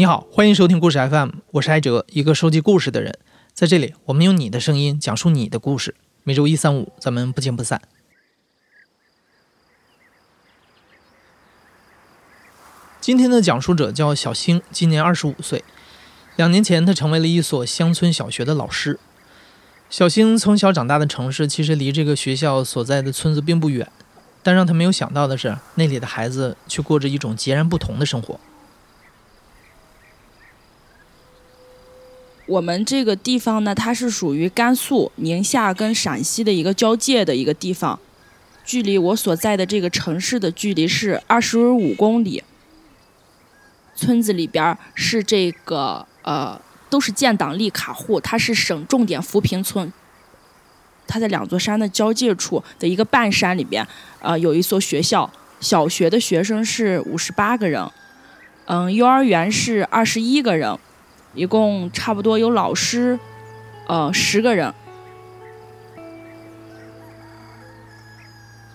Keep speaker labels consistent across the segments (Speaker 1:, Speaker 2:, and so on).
Speaker 1: 你好，欢迎收听故事 FM，我是艾哲，一个收集故事的人。在这里，我们用你的声音讲述你的故事。每周一、三、五，咱们不见不散。今天的讲述者叫小星，今年二十五岁。两年前，他成为了一所乡村小学的老师。小星从小长大的城市，其实离这个学校所在的村子并不远，但让他没有想到的是，那里的孩子却过着一种截然不同的生活。
Speaker 2: 我们这个地方呢，它是属于甘肃、宁夏跟陕西的一个交界的一个地方，距离我所在的这个城市的距离是二十五公里。村子里边是这个呃，都是建档立卡户，它是省重点扶贫村。它在两座山的交界处的一个半山里边，呃，有一所学校，小学的学生是五十八个人，嗯，幼儿园是二十一个人。一共差不多有老师，呃，十个人。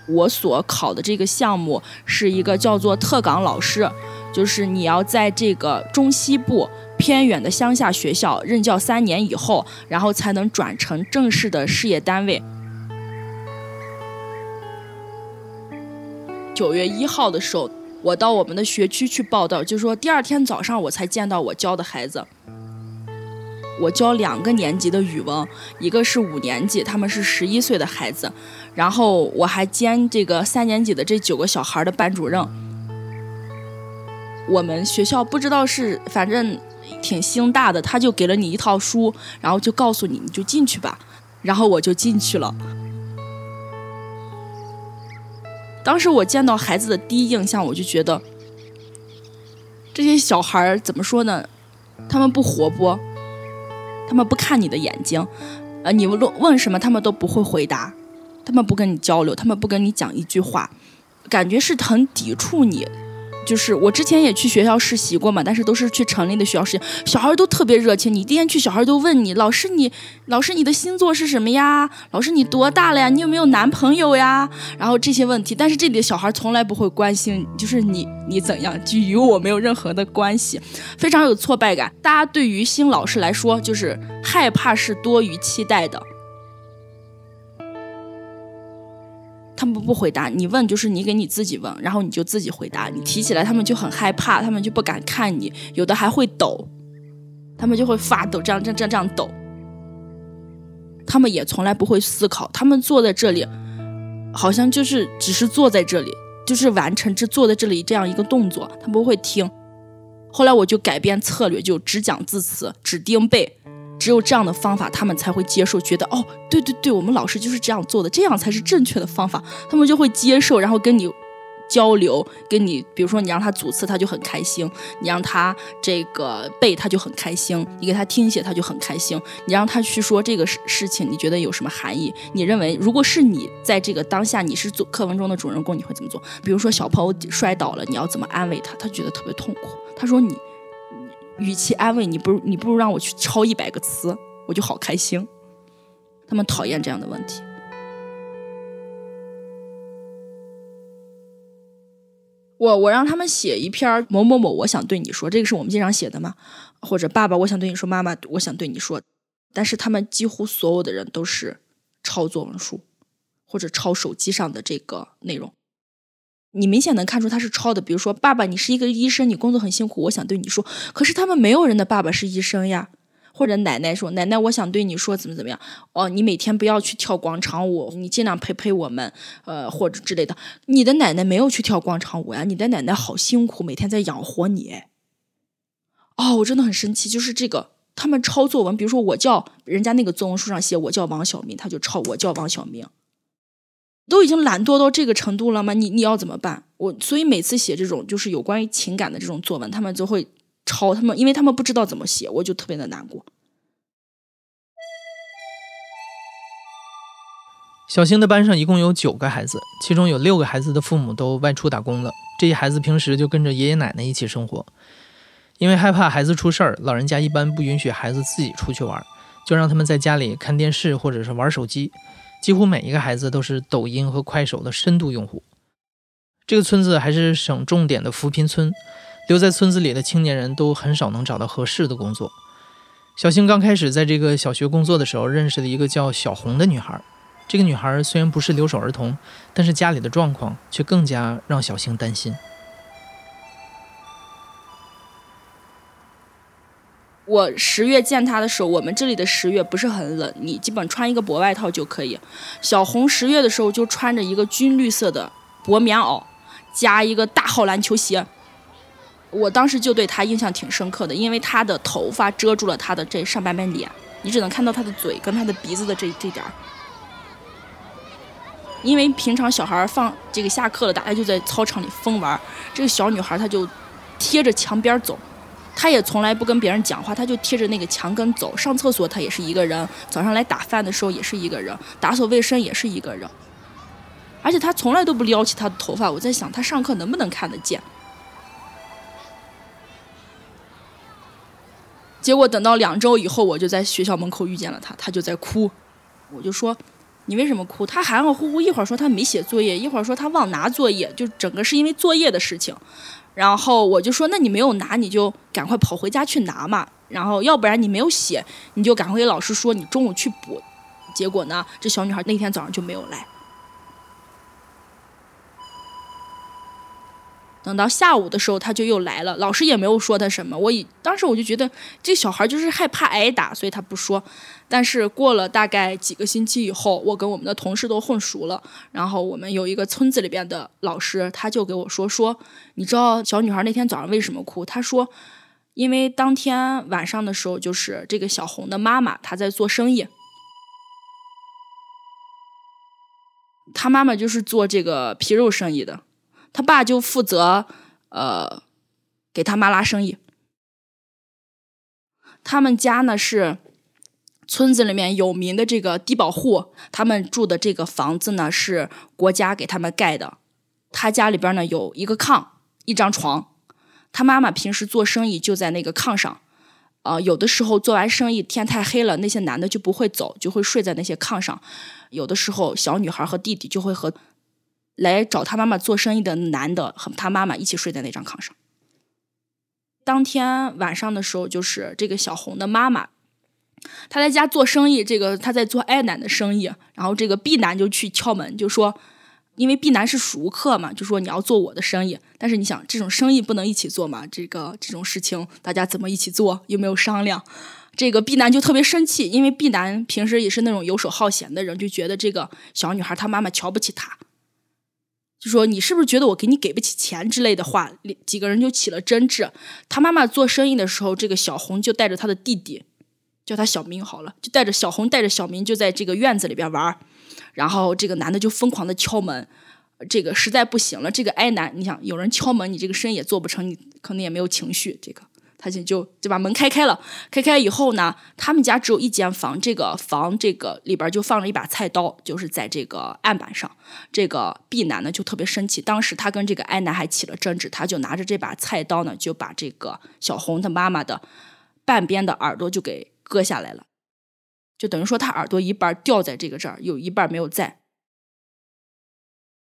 Speaker 2: 我所考的这个项目是一个叫做特岗老师，就是你要在这个中西部偏远的乡下学校任教三年以后，然后才能转成正式的事业单位。九月一号的时候。我到我们的学区去报道，就说第二天早上我才见到我教的孩子。我教两个年级的语文，一个是五年级，他们是十一岁的孩子，然后我还兼这个三年级的这九个小孩的班主任。我们学校不知道是反正挺心大的，他就给了你一套书，然后就告诉你你就进去吧，然后我就进去了。当时我见到孩子的第一印象，我就觉得这些小孩儿怎么说呢？他们不活泼，他们不看你的眼睛，呃，你问问什么，他们都不会回答，他们不跟你交流，他们不跟你讲一句话，感觉是很抵触你。就是我之前也去学校实习过嘛，但是都是去城里的学校实习，小孩都特别热情。你第一天去，小孩都问你：“老师，你老师你的星座是什么呀？老师你多大了呀？你有没有男朋友呀？”然后这些问题，但是这里的小孩从来不会关心，就是你你怎样，就与我没有任何的关系，非常有挫败感。大家对于新老师来说，就是害怕是多于期待的。他们不回答你问，就是你给你自己问，然后你就自己回答。你提起来，他们就很害怕，他们就不敢看你，有的还会抖，他们就会发抖，这样这样这样这样抖。他们也从来不会思考，他们坐在这里，好像就是只是坐在这里，就是完成这坐在这里这样一个动作，他不会听。后来我就改变策略，就只讲字词，只盯背。只有这样的方法，他们才会接受，觉得哦，对对对，我们老师就是这样做的，这样才是正确的方法，他们就会接受，然后跟你交流，跟你，比如说你让他组词，他就很开心；你让他这个背，他就很开心；你给他听写，他就很开心；你让他去说这个事事情，你觉得有什么含义？你认为如果是你在这个当下，你是做课文中的主人公，你会怎么做？比如说小朋友摔倒了，你要怎么安慰他？他觉得特别痛苦，他说你。与其安慰你，不如你不如让我去抄一百个词，我就好开心。他们讨厌这样的问题。我我让他们写一篇某某某，我想对你说，这个是我们经常写的嘛？或者爸爸，我想对你说，妈妈，我想对你说。但是他们几乎所有的人都是抄作文书，或者抄手机上的这个内容。你明显能看出他是抄的，比如说，爸爸，你是一个医生，你工作很辛苦，我想对你说。可是他们没有人的爸爸是医生呀，或者奶奶说，奶奶，我想对你说怎么怎么样。哦，你每天不要去跳广场舞，你尽量陪陪我们，呃，或者之类的。你的奶奶没有去跳广场舞呀，你的奶奶好辛苦，每天在养活你。哦，我真的很生气，就是这个，他们抄作文，比如说我叫人家那个作文书上写我叫王小明，他就抄我叫王小明。都已经懒惰到这个程度了吗？你你要怎么办？我所以每次写这种就是有关于情感的这种作文，他们就会抄他们，因为他们不知道怎么写，我就特别的难过。
Speaker 1: 小星的班上一共有九个孩子，其中有六个孩子的父母都外出打工了，这些孩子平时就跟着爷爷奶奶一起生活。因为害怕孩子出事儿，老人家一般不允许孩子自己出去玩，就让他们在家里看电视或者是玩手机。几乎每一个孩子都是抖音和快手的深度用户。这个村子还是省重点的扶贫村，留在村子里的青年人都很少能找到合适的工作。小星刚开始在这个小学工作的时候，认识了一个叫小红的女孩。这个女孩虽然不是留守儿童，但是家里的状况却更加让小星担心。
Speaker 2: 我十月见他的时候，我们这里的十月不是很冷，你基本穿一个薄外套就可以。小红十月的时候就穿着一个军绿色的薄棉袄，加一个大号篮球鞋。我当时就对她印象挺深刻的，因为她的头发遮住了她的这上半边脸，你只能看到她的嘴跟她的鼻子的这这点儿。因为平常小孩放这个下课了，大家就在操场里疯玩，这个小女孩她就贴着墙边走，他也从来不跟别人讲话，他就贴着那个墙根走。上厕所他也是一个人，早上来打饭的时候也是一个人，打扫卫生也是一个人，而且他从来都不撩起他的头发。我在想，他上课能不能看得见？结果等到两周以后，我就在学校门口遇见了他，他就在哭，我就说：“你为什么哭？”他含含糊糊，一会儿说他没写作业，一会儿说他忘拿作业，就整个是因为作业的事情。然后我就说：“那你没有拿，你就赶快跑回家去拿嘛。然后要不然你没有写，你就赶快给老师说你中午去补。”结果呢，这小女孩那天早上就没有来。等到下午的时候，他就又来了，老师也没有说他什么。我以当时我就觉得这小孩就是害怕挨打，所以他不说。但是过了大概几个星期以后，我跟我们的同事都混熟了，然后我们有一个村子里边的老师，他就给我说说，你知道小女孩那天早上为什么哭？他说，因为当天晚上的时候，就是这个小红的妈妈她在做生意，她妈妈就是做这个皮肉生意的。他爸就负责，呃，给他妈拉生意。他们家呢是村子里面有名的这个低保户，他们住的这个房子呢是国家给他们盖的。他家里边呢有一个炕，一张床。他妈妈平时做生意就在那个炕上，呃，有的时候做完生意天太黑了，那些男的就不会走，就会睡在那些炕上。有的时候小女孩和弟弟就会和。来找他妈妈做生意的男的和他妈妈一起睡在那张炕上。当天晚上的时候，就是这个小红的妈妈，她在家做生意，这个她在做 A 男的生意，然后这个 B 男就去敲门，就说，因为 B 男是熟客嘛，就说你要做我的生意，但是你想这种生意不能一起做嘛，这个这种事情大家怎么一起做？有没有商量？这个 B 男就特别生气，因为 B 男平时也是那种游手好闲的人，就觉得这个小女孩她妈妈瞧不起他。就说你是不是觉得我给你给不起钱之类的话，几个人就起了争执。他妈妈做生意的时候，这个小红就带着他的弟弟，叫他小明好了，就带着小红带着小明就在这个院子里边玩然后这个男的就疯狂的敲门，这个实在不行了，这个挨男，你想有人敲门，你这个生意也做不成，你可能也没有情绪，这个。他就就就把门开开了，开开以后呢，他们家只有一间房，这个房这个里边就放了一把菜刀，就是在这个案板上。这个 B 男呢就特别生气，当时他跟这个 A 男还起了争执，他就拿着这把菜刀呢，就把这个小红他妈妈的半边的耳朵就给割下来了，就等于说他耳朵一半掉在这个这儿，有一半没有在。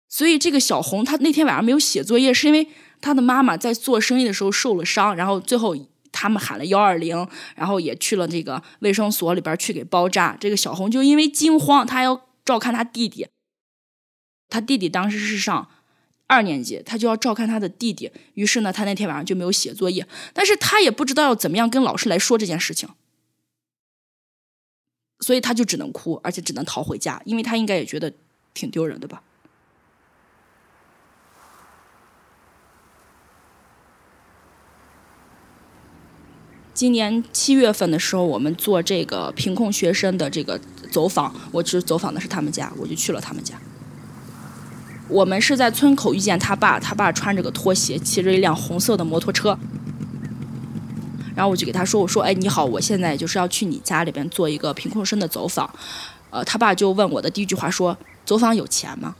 Speaker 2: 所以这个小红她那天晚上没有写作业，是因为。他的妈妈在做生意的时候受了伤，然后最后他们喊了幺二零，然后也去了这个卫生所里边去给包扎。这个小红就因为惊慌，她要照看她弟弟。他弟弟当时是上二年级，他就要照看他的弟弟。于是呢，他那天晚上就没有写作业，但是他也不知道要怎么样跟老师来说这件事情，所以他就只能哭，而且只能逃回家，因为他应该也觉得挺丢人的吧。今年七月份的时候，我们做这个贫困学生的这个走访，我只走访的是他们家，我就去了他们家。我们是在村口遇见他爸，他爸穿着个拖鞋，骑着一辆红色的摩托车。然后我就给他说：“我说，哎，你好，我现在就是要去你家里边做一个贫困生的走访。”呃，他爸就问我的第一句话说：“走访有钱吗？”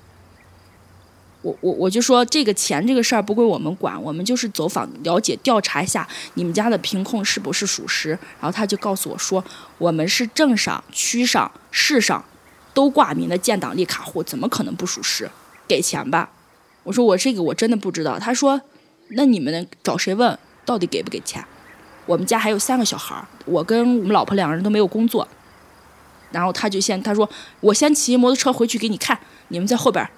Speaker 2: 我我我就说这个钱这个事儿不归我们管，我们就是走访了解调查一下你们家的贫困是不是属实。然后他就告诉我说，我们是镇上、区上、市上都挂名的建档立卡户，怎么可能不属实？给钱吧。我说我这个我真的不知道。他说，那你们找谁问？到底给不给钱？我们家还有三个小孩儿，我跟我们老婆两个人都没有工作。然后他就先他说我先骑摩托车回去给你看，你们在后边。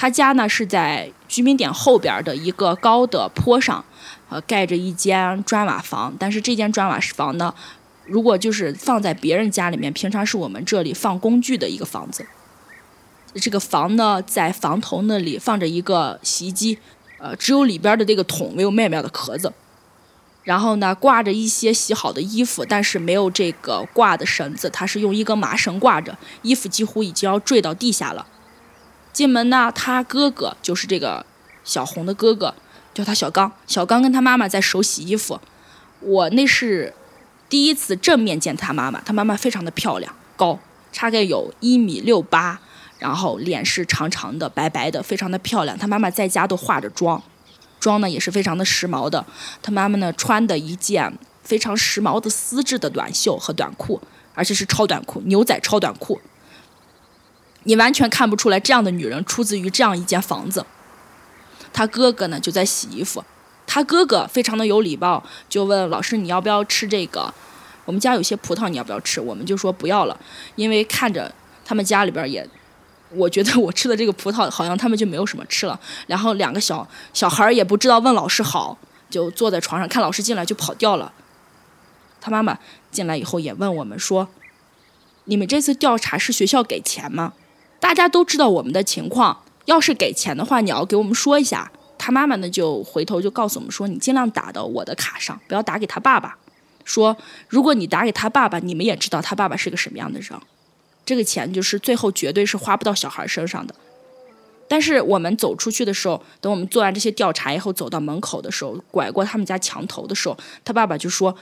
Speaker 2: 他家呢是在居民点后边的一个高的坡上，呃，盖着一间砖瓦房。但是这间砖瓦房呢，如果就是放在别人家里面，平常是我们这里放工具的一个房子。这个房呢，在房头那里放着一个洗衣机，呃，只有里边的这个桶没有面面的壳子。然后呢，挂着一些洗好的衣服，但是没有这个挂的绳子，它是用一根麻绳挂着，衣服几乎已经要坠到地下了。进门呢，他哥哥就是这个小红的哥哥，叫他小刚。小刚跟他妈妈在手洗衣服。我那是第一次正面见他妈妈，他妈妈非常的漂亮，高，大概有一米六八，然后脸是长长的、白白的，非常的漂亮。他妈妈在家都化着妆，妆呢也是非常的时髦的。他妈妈呢穿的一件非常时髦的丝质的短袖和短裤，而且是超短裤，牛仔超短裤。你完全看不出来，这样的女人出自于这样一间房子。他哥哥呢就在洗衣服，他哥哥非常的有礼貌，就问老师你要不要吃这个？我们家有些葡萄，你要不要吃？我们就说不要了，因为看着他们家里边也，我觉得我吃的这个葡萄好像他们就没有什么吃了。然后两个小小孩也不知道问老师好，就坐在床上看老师进来就跑掉了。他妈妈进来以后也问我们说：“你们这次调查是学校给钱吗？”大家都知道我们的情况，要是给钱的话，你要给我们说一下。他妈妈呢就回头就告诉我们说，你尽量打到我的卡上，不要打给他爸爸。说如果你打给他爸爸，你们也知道他爸爸是个什么样的人，这个钱就是最后绝对是花不到小孩身上的。但是我们走出去的时候，等我们做完这些调查以后，走到门口的时候，拐过他们家墙头的时候，他爸爸就说。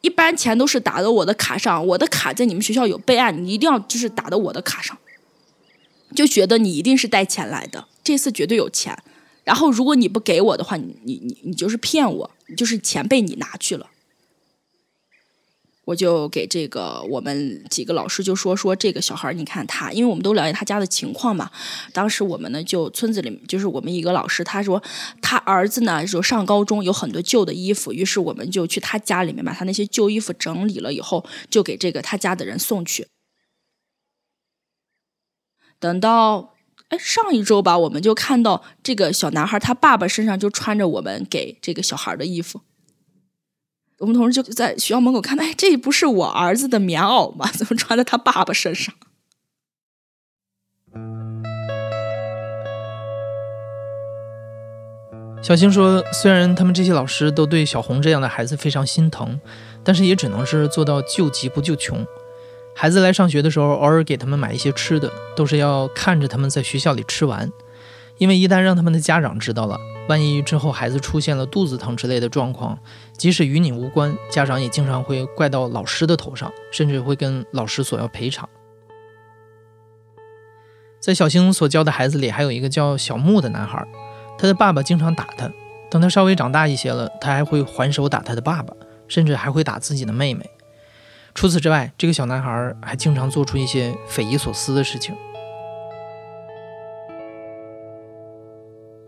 Speaker 2: 一般钱都是打到我的卡上，我的卡在你们学校有备案，你一定要就是打到我的卡上。就觉得你一定是带钱来的，这次绝对有钱。然后如果你不给我的话，你你你你就是骗我，就是钱被你拿去了。我就给这个我们几个老师就说说这个小孩，你看他，因为我们都了解他家的情况嘛。当时我们呢就村子里就是我们一个老师，他说他儿子呢就上高中有很多旧的衣服，于是我们就去他家里面把他那些旧衣服整理了以后，就给这个他家的人送去。等到哎上一周吧，我们就看到这个小男孩他爸爸身上就穿着我们给这个小孩的衣服。我们同事就在学校门口看到，哎，这不是我儿子的棉袄吗？怎么穿在他爸爸身上？
Speaker 1: 小星说：“虽然他们这些老师都对小红这样的孩子非常心疼，但是也只能是做到救急不救穷。”孩子来上学的时候，偶尔给他们买一些吃的，都是要看着他们在学校里吃完，因为一旦让他们的家长知道了，万一之后孩子出现了肚子疼之类的状况，即使与你无关，家长也经常会怪到老师的头上，甚至会跟老师索要赔偿。在小星所教的孩子里，还有一个叫小木的男孩，他的爸爸经常打他，等他稍微长大一些了，他还会还手打他的爸爸，甚至还会打自己的妹妹。除此之外，这个小男孩还经常做出一些匪夷所思的事情。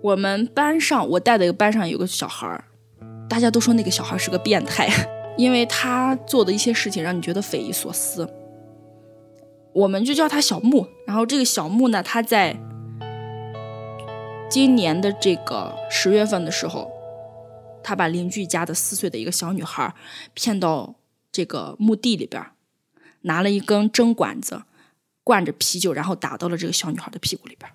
Speaker 2: 我们班上，我带的一个班上有个小孩大家都说那个小孩是个变态，因为他做的一些事情让你觉得匪夷所思。我们就叫他小木。然后这个小木呢，他在今年的这个十月份的时候，他把邻居家的四岁的一个小女孩骗到。这个墓地里边，拿了一根针管子，灌着啤酒，然后打到了这个小女孩的屁股里边。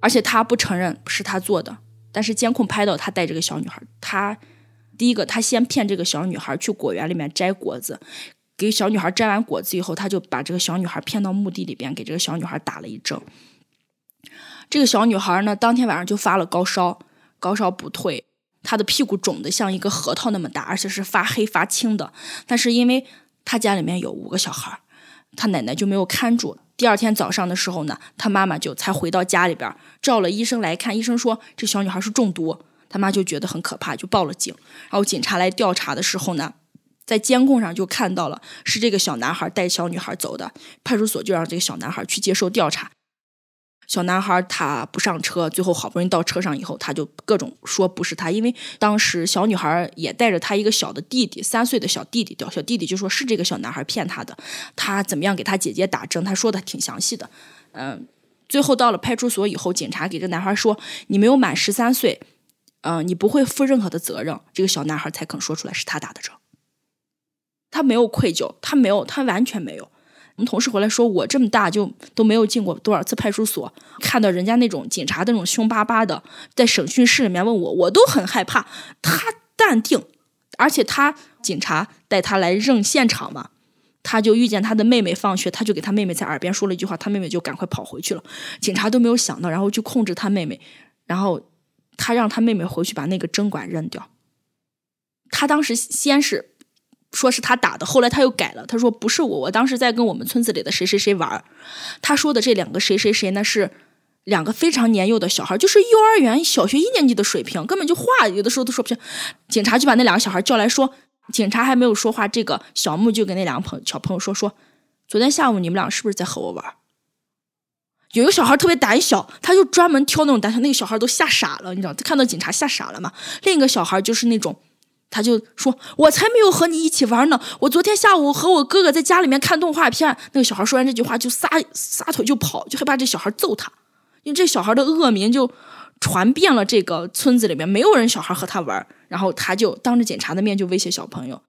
Speaker 2: 而且他不承认是他做的，但是监控拍到他带这个小女孩。他第一个，他先骗这个小女孩去果园里面摘果子，给小女孩摘完果子以后，他就把这个小女孩骗到墓地里边，给这个小女孩打了一针。这个小女孩呢，当天晚上就发了高烧，高烧不退。他的屁股肿得像一个核桃那么大，而且是发黑发青的。但是因为他家里面有五个小孩，他奶奶就没有看住。第二天早上的时候呢，他妈妈就才回到家里边，叫了医生来看。医生说这小女孩是中毒，他妈就觉得很可怕，就报了警。然后警察来调查的时候呢，在监控上就看到了是这个小男孩带小女孩走的，派出所就让这个小男孩去接受调查。小男孩他不上车，最后好不容易到车上以后，他就各种说不是他，因为当时小女孩也带着他一个小的弟弟，三岁的小弟弟，小弟弟就说是这个小男孩骗他的，他怎么样给他姐姐打针，他说的挺详细的。嗯，最后到了派出所以后，警察给这男孩说：“你没有满十三岁，嗯，你不会负任何的责任。”这个小男孩才肯说出来是他打的针。他没有愧疚，他没有，他完全没有。我们同事回来说，我这么大就都没有进过多少次派出所，看到人家那种警察那种凶巴巴的，在审讯室里面问我，我都很害怕。他淡定，而且他警察带他来认现场嘛，他就遇见他的妹妹放学，他就给他妹妹在耳边说了一句话，他妹妹就赶快跑回去了。警察都没有想到，然后去控制他妹妹，然后他让他妹妹回去把那个针管扔掉。他当时先是。说是他打的，后来他又改了，他说不是我，我当时在跟我们村子里的谁谁谁玩他说的这两个谁谁谁呢，是两个非常年幼的小孩，就是幼儿园小学一年级的水平，根本就话有的时候都说不清。警察就把那两个小孩叫来说，警察还没有说话，这个小木就跟那两个朋小朋友说说，昨天下午你们俩是不是在和我玩？有一个小孩特别胆小，他就专门挑那种胆小，那个小孩都吓傻了，你知道，他看到警察吓傻了嘛。另一个小孩就是那种。他就说：“我才没有和你一起玩呢！我昨天下午和我哥哥在家里面看动画片。”那个小孩说完这句话就撒撒腿就跑，就害怕这小孩揍他，因为这小孩的恶名就传遍了这个村子里面，没有人小孩和他玩。然后他就当着警察的面就威胁小朋友。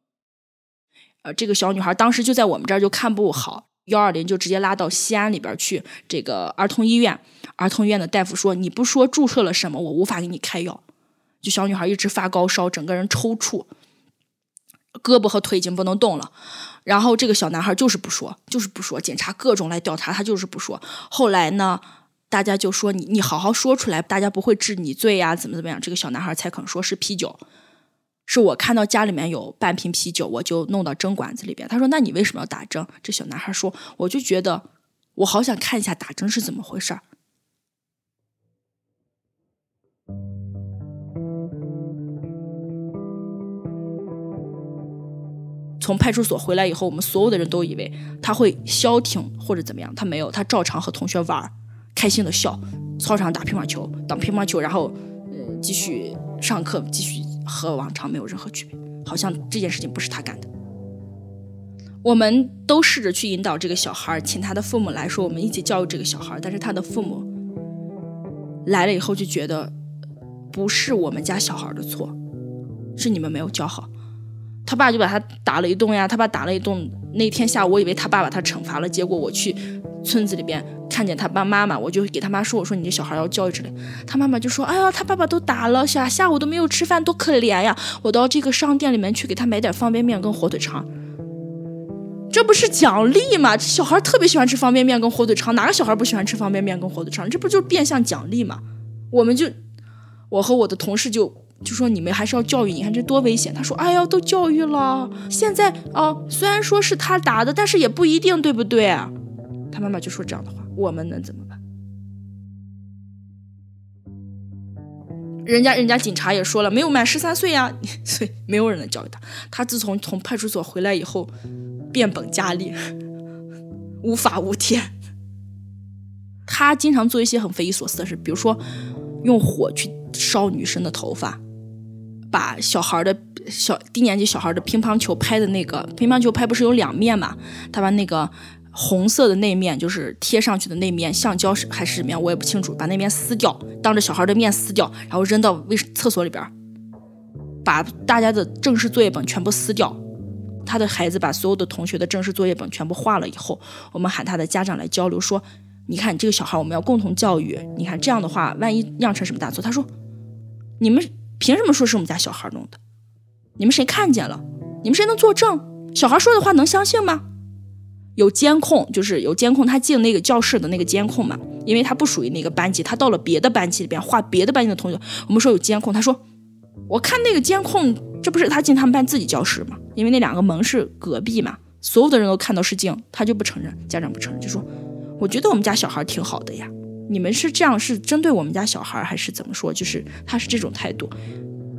Speaker 2: 呃，这个小女孩当时就在我们这儿就看不好，幺二零就直接拉到西安里边去这个儿童医院。儿童医院的大夫说：“你不说注射了什么，我无法给你开药。”就小女孩一直发高烧，整个人抽搐，胳膊和腿已经不能动了。然后这个小男孩就是不说，就是不说。警察各种来调查，他就是不说。后来呢，大家就说你你好好说出来，大家不会治你罪呀，怎么怎么样？这个小男孩才肯说是啤酒，是我看到家里面有半瓶啤酒，我就弄到针管子里边。他说：“那你为什么要打针？”这小男孩说：“我就觉得我好想看一下打针是怎么回事儿。”从派出所回来以后，我们所有的人都以为他会消停或者怎么样，他没有，他照常和同学玩，开心的笑，操场打乒乓球，打乒乓球，然后呃继续上课，继续和往常没有任何区别，好像这件事情不是他干的。我们都试着去引导这个小孩，请他的父母来说，我们一起教育这个小孩，但是他的父母来了以后就觉得不是我们家小孩的错，是你们没有教好。他爸就把他打了一顿呀，他爸打了一顿。那天下午，我以为他爸把他惩罚了，结果我去村子里边看见他爸妈妈，我就给他妈说：“我说你这小孩要教育之类。”他妈妈就说：“哎呀，他爸爸都打了，下下午都没有吃饭，多可怜呀！我到这个商店里面去给他买点方便面跟火腿肠，这不是奖励吗？这小孩特别喜欢吃方便面跟火腿肠，哪个小孩不喜欢吃方便面跟火腿肠？这不就是变相奖励吗？我们就，我和我的同事就。”就说你们还是要教育，你看这多危险。他说：“哎呀，都教育了，现在哦，虽然说是他打的，但是也不一定，对不对？”他妈妈就说这样的话，我们能怎么办？人家人家警察也说了，没有满十三岁呀，所以没有人能教育他。他自从从派出所回来以后，变本加厉，无法无天。他经常做一些很匪夷所思的事，比如说用火去烧女生的头发。把小孩的小低年级小孩的乒乓球拍的那个乒乓球拍不是有两面嘛？他把那个红色的那面就是贴上去的那面橡胶是还是什么样，我也不清楚。把那面撕掉，当着小孩的面撕掉，然后扔到卫厕所里边，把大家的正式作业本全部撕掉。他的孩子把所有的同学的正式作业本全部画了以后，我们喊他的家长来交流，说：“你看这个小孩，我们要共同教育。你看这样的话，万一酿成什么大错？”他说：“你们。”凭什么说是我们家小孩弄的？你们谁看见了？你们谁能作证？小孩说的话能相信吗？有监控，就是有监控，他进那个教室的那个监控嘛，因为他不属于那个班级，他到了别的班级里边画别的班级的同学。我们说有监控，他说我看那个监控，这不是他进他们班自己教室吗？因为那两个门是隔壁嘛，所有的人都看到是进，他就不承认，家长不承认，就说我觉得我们家小孩挺好的呀。你们是这样是针对我们家小孩还是怎么说？就是他是这种态度，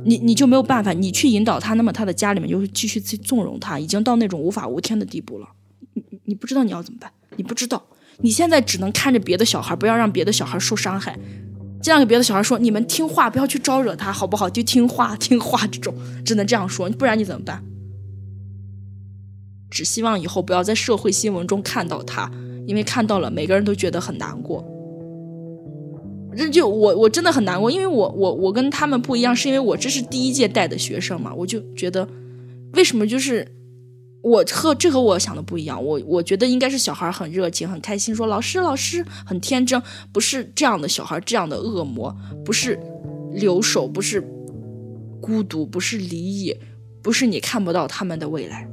Speaker 2: 你你就没有办法，你去引导他，那么他的家里面就会继续去纵容他，已经到那种无法无天的地步了。你你不知道你要怎么办，你不知道，你现在只能看着别的小孩，不要让别的小孩受伤害，这样给别的小孩说，你们听话，不要去招惹他，好不好？就听话听话，这种只能这样说，不然你怎么办？只希望以后不要在社会新闻中看到他，因为看到了，每个人都觉得很难过。这就我我真的很难过，因为我我我跟他们不一样，是因为我这是第一届带的学生嘛，我就觉得为什么就是我和这和我想的不一样，我我觉得应该是小孩很热情很开心，说老师老师很天真，不是这样的小孩，这样的恶魔，不是留守，不是孤独，不是离异，不是你看不到他们的未来。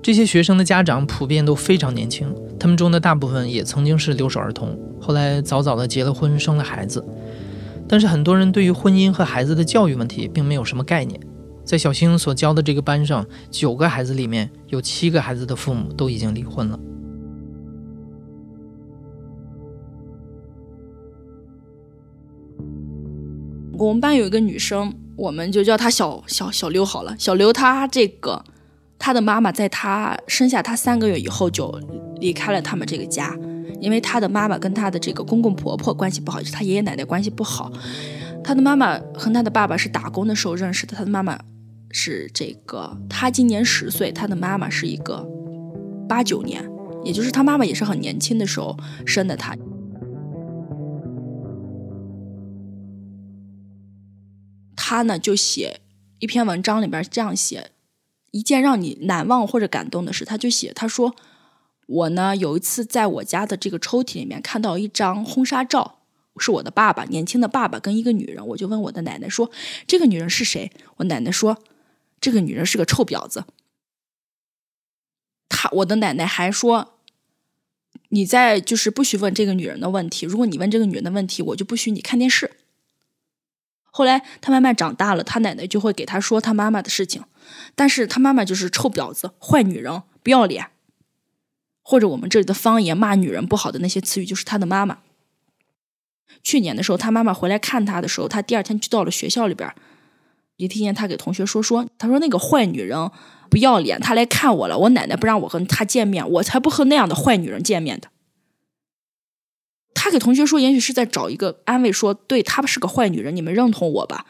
Speaker 1: 这些学生的家长普遍都非常年轻，他们中的大部分也曾经是留守儿童，后来早早的结了婚，生了孩子。但是很多人对于婚姻和孩子的教育问题并没有什么概念。在小星所教的这个班上，九个孩子里面有七个孩子的父母都已经离婚了。
Speaker 2: 我们班有一个女生，我们就叫她小小小刘好了。小刘她这个。他的妈妈在他生下他三个月以后就离开了他们这个家，因为他的妈妈跟他的这个公公婆婆关系不好，就是他爷爷奶奶关系不好。他的妈妈和他的爸爸是打工的时候认识的，他的妈妈是这个，他今年十岁，他的妈妈是一个八九年，也就是他妈妈也是很年轻的时候生的他。他呢就写一篇文章里边这样写。一件让你难忘或者感动的事，他就写，他说：“我呢有一次在我家的这个抽屉里面看到一张婚纱照，是我的爸爸年轻的爸爸跟一个女人，我就问我的奶奶说，这个女人是谁？我奶奶说，这个女人是个臭婊子。他我的奶奶还说，你在就是不许问这个女人的问题，如果你问这个女人的问题，我就不许你看电视。后来他慢慢长大了，他奶奶就会给他说他妈妈的事情。”但是他妈妈就是臭婊子、坏女人、不要脸，或者我们这里的方言骂女人不好的那些词语，就是他的妈妈。去年的时候，他妈妈回来看他的时候，他第二天就到了学校里边，也听见他给同学说说，他说那个坏女人不要脸，他来看我了，我奶奶不让我和他见面，我才不和那样的坏女人见面的。他给同学说，也许是在找一个安慰，说对他是个坏女人，你们认同我吧。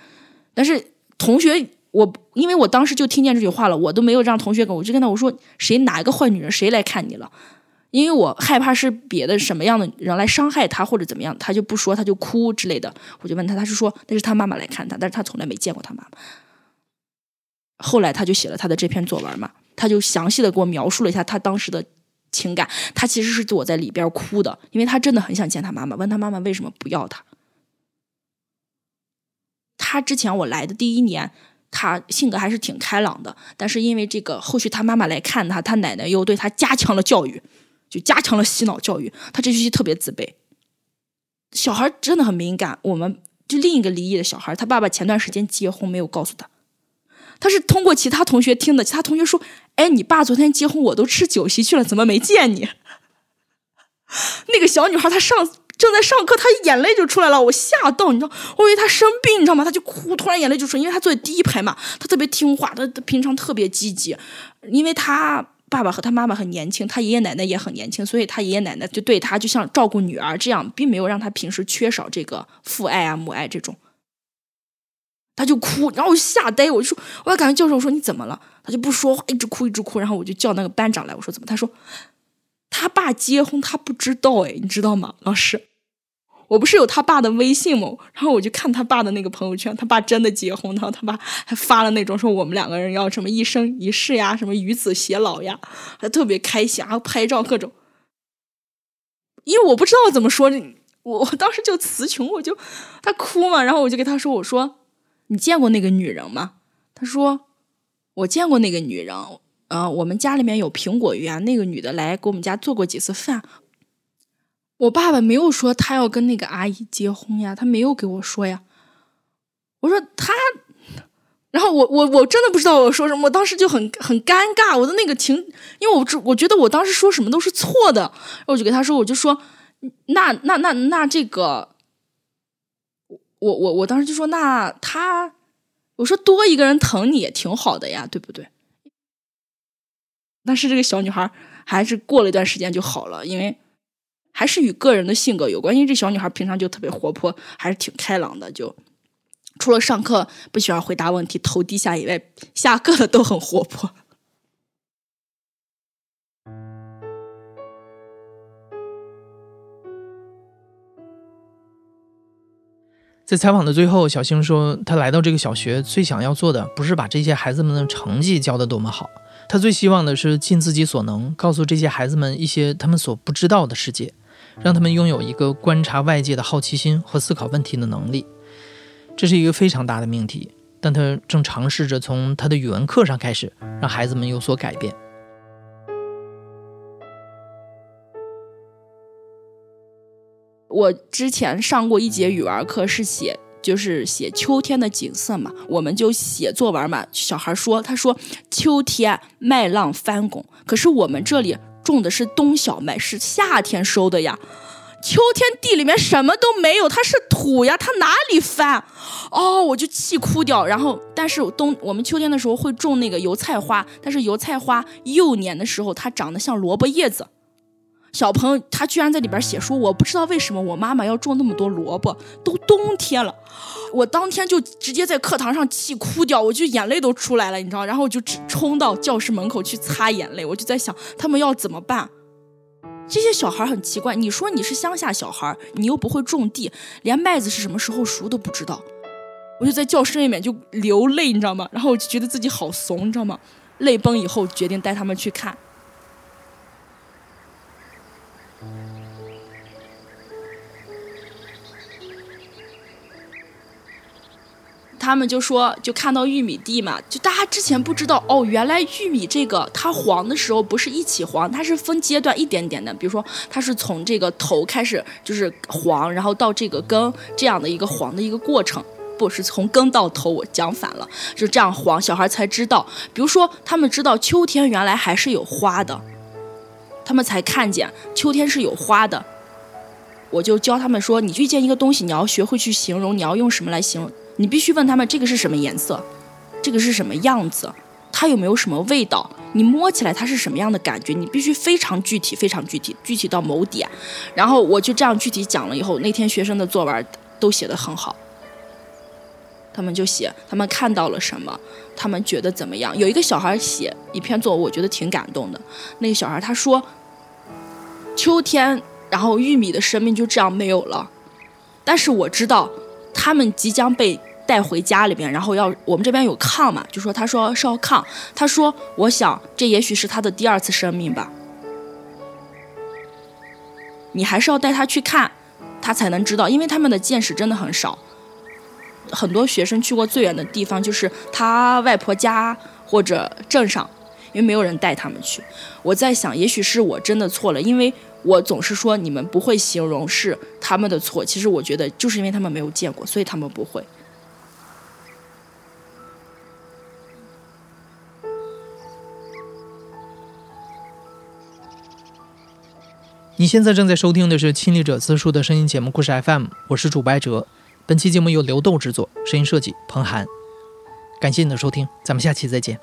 Speaker 2: 但是同学。我因为我当时就听见这句话了，我都没有让同学跟我就跟他我说谁哪一个坏女人谁来看你了，因为我害怕是别的什么样的人来伤害他或者怎么样，他就不说他就哭之类的，我就问他，他是说那是他妈妈来看他，但是他从来没见过他妈妈。后来他就写了他的这篇作文嘛，他就详细的给我描述了一下他当时的情感，他其实是躲在里边哭的，因为他真的很想见他妈妈，问他妈妈为什么不要他。他之前我来的第一年。他性格还是挺开朗的，但是因为这个后续他妈妈来看他，他奶奶又对他加强了教育，就加强了洗脑教育。他这学期特别自卑，小孩真的很敏感。我们就另一个离异的小孩，他爸爸前段时间结婚没有告诉他，他是通过其他同学听的。其他同学说：“哎，你爸昨天结婚，我都吃酒席去了，怎么没见你？” 那个小女孩她上。正在上课，他眼泪就出来了，我吓到，你知道，我以为他生病，你知道吗？他就哭，突然眼泪就出来，因为他坐在第一排嘛，他特别听话，他平常特别积极，因为他爸爸和他妈妈很年轻，他爷爷奶奶也很年轻，所以他爷爷奶奶就对他就像照顾女儿这样，并没有让他平时缺少这个父爱啊母爱这种。他就哭，然后我吓呆，我就说，我要赶快教授，我说你怎么了？他就不说话，一直哭一直哭，然后我就叫那个班长来，我说怎么？他说。他爸结婚，他不知道哎，你知道吗，老师？我不是有他爸的微信吗？然后我就看他爸的那个朋友圈，他爸真的结婚，然后他爸还发了那种说我们两个人要什么一生一世呀，什么与子偕老呀，还特别开心，然后拍照各种。因为我不知道怎么说，我我当时就词穷，我就他哭嘛，然后我就给他说，我说你见过那个女人吗？他说我见过那个女人。嗯，我们家里面有苹果园，那个女的来给我们家做过几次饭。我爸爸没有说他要跟那个阿姨结婚呀，他没有给我说呀。我说他，然后我我我真的不知道我说什么，我当时就很很尴尬，我的那个情，因为我我觉得我当时说什么都是错的，我就给他说，我就说，那那那那这个，我我我当时就说，那他，我说多一个人疼你也挺好的呀，对不对？但是这个小女孩还是过了一段时间就好了，因为还是与个人的性格有关，因为这小女孩平常就特别活泼，还是挺开朗的，就。除了上课不喜欢回答问题、头低下以外，下课了都很活泼。
Speaker 1: 在采访的最后，小星说，他来到这个小学最想要做的，不是把这些孩子们的成绩教得多么好，他最希望的是尽自己所能，告诉这些孩子们一些他们所不知道的世界，让他们拥有一个观察外界的好奇心和思考问题的能力。这是一个非常大的命题，但他正尝试着从他的语文课上开始，让孩子们有所改变。
Speaker 2: 我之前上过一节语文课，是写就是写秋天的景色嘛，我们就写作文嘛。小孩说，他说秋天麦浪翻滚，可是我们这里种的是冬小麦，是夏天收的呀。秋天地里面什么都没有，它是土呀，它哪里翻？哦，我就气哭掉。然后，但是冬我们秋天的时候会种那个油菜花，但是油菜花幼年的时候它长得像萝卜叶子。小朋友他居然在里边写说，我不知道为什么我妈妈要种那么多萝卜，都冬天了。我当天就直接在课堂上气哭掉，我就眼泪都出来了，你知道？然后我就冲到教室门口去擦眼泪，我就在想他们要怎么办。这些小孩很奇怪，你说你是乡下小孩，你又不会种地，连麦子是什么时候熟都不知道。我就在教室里面就流泪，你知道吗？然后我就觉得自己好怂，你知道吗？泪崩以后，决定带他们去看。他们就说，就看到玉米地嘛，就大家之前不知道哦，原来玉米这个它黄的时候不是一起黄，它是分阶段一点点的。比如说，它是从这个头开始就是黄，然后到这个根这样的一个黄的一个过程，不是从根到头，我讲反了，就这样黄，小孩才知道。比如说，他们知道秋天原来还是有花的，他们才看见秋天是有花的。我就教他们说，你遇见一个东西，你要学会去形容，你要用什么来形容？你必须问他们这个是什么颜色，这个是什么样子，它有没有什么味道？你摸起来它是什么样的感觉？你必须非常具体，非常具体，具体到某点。然后我就这样具体讲了以后，那天学生的作文都写得很好。他们就写他们看到了什么，他们觉得怎么样？有一个小孩写一篇作文，我觉得挺感动的。那个小孩他说：“秋天，然后玉米的生命就这样没有了。”但是我知道，他们即将被。带回家里边，然后要我们这边有炕嘛，就说他说烧炕，他说我想这也许是他的第二次生命吧。你还是要带他去看，他才能知道，因为他们的见识真的很少。很多学生去过最远的地方就是他外婆家或者镇上，因为没有人带他们去。我在想，也许是我真的错了，因为我总是说你们不会形容是他们的错，其实我觉得就是因为他们没有见过，所以他们不会。
Speaker 1: 你现在正在收听的是亲历者自述的声音节目《故事 FM》，我是主播哲。本期节目由刘豆制作，声音设计彭涵。感谢你的收听，咱们下期再见。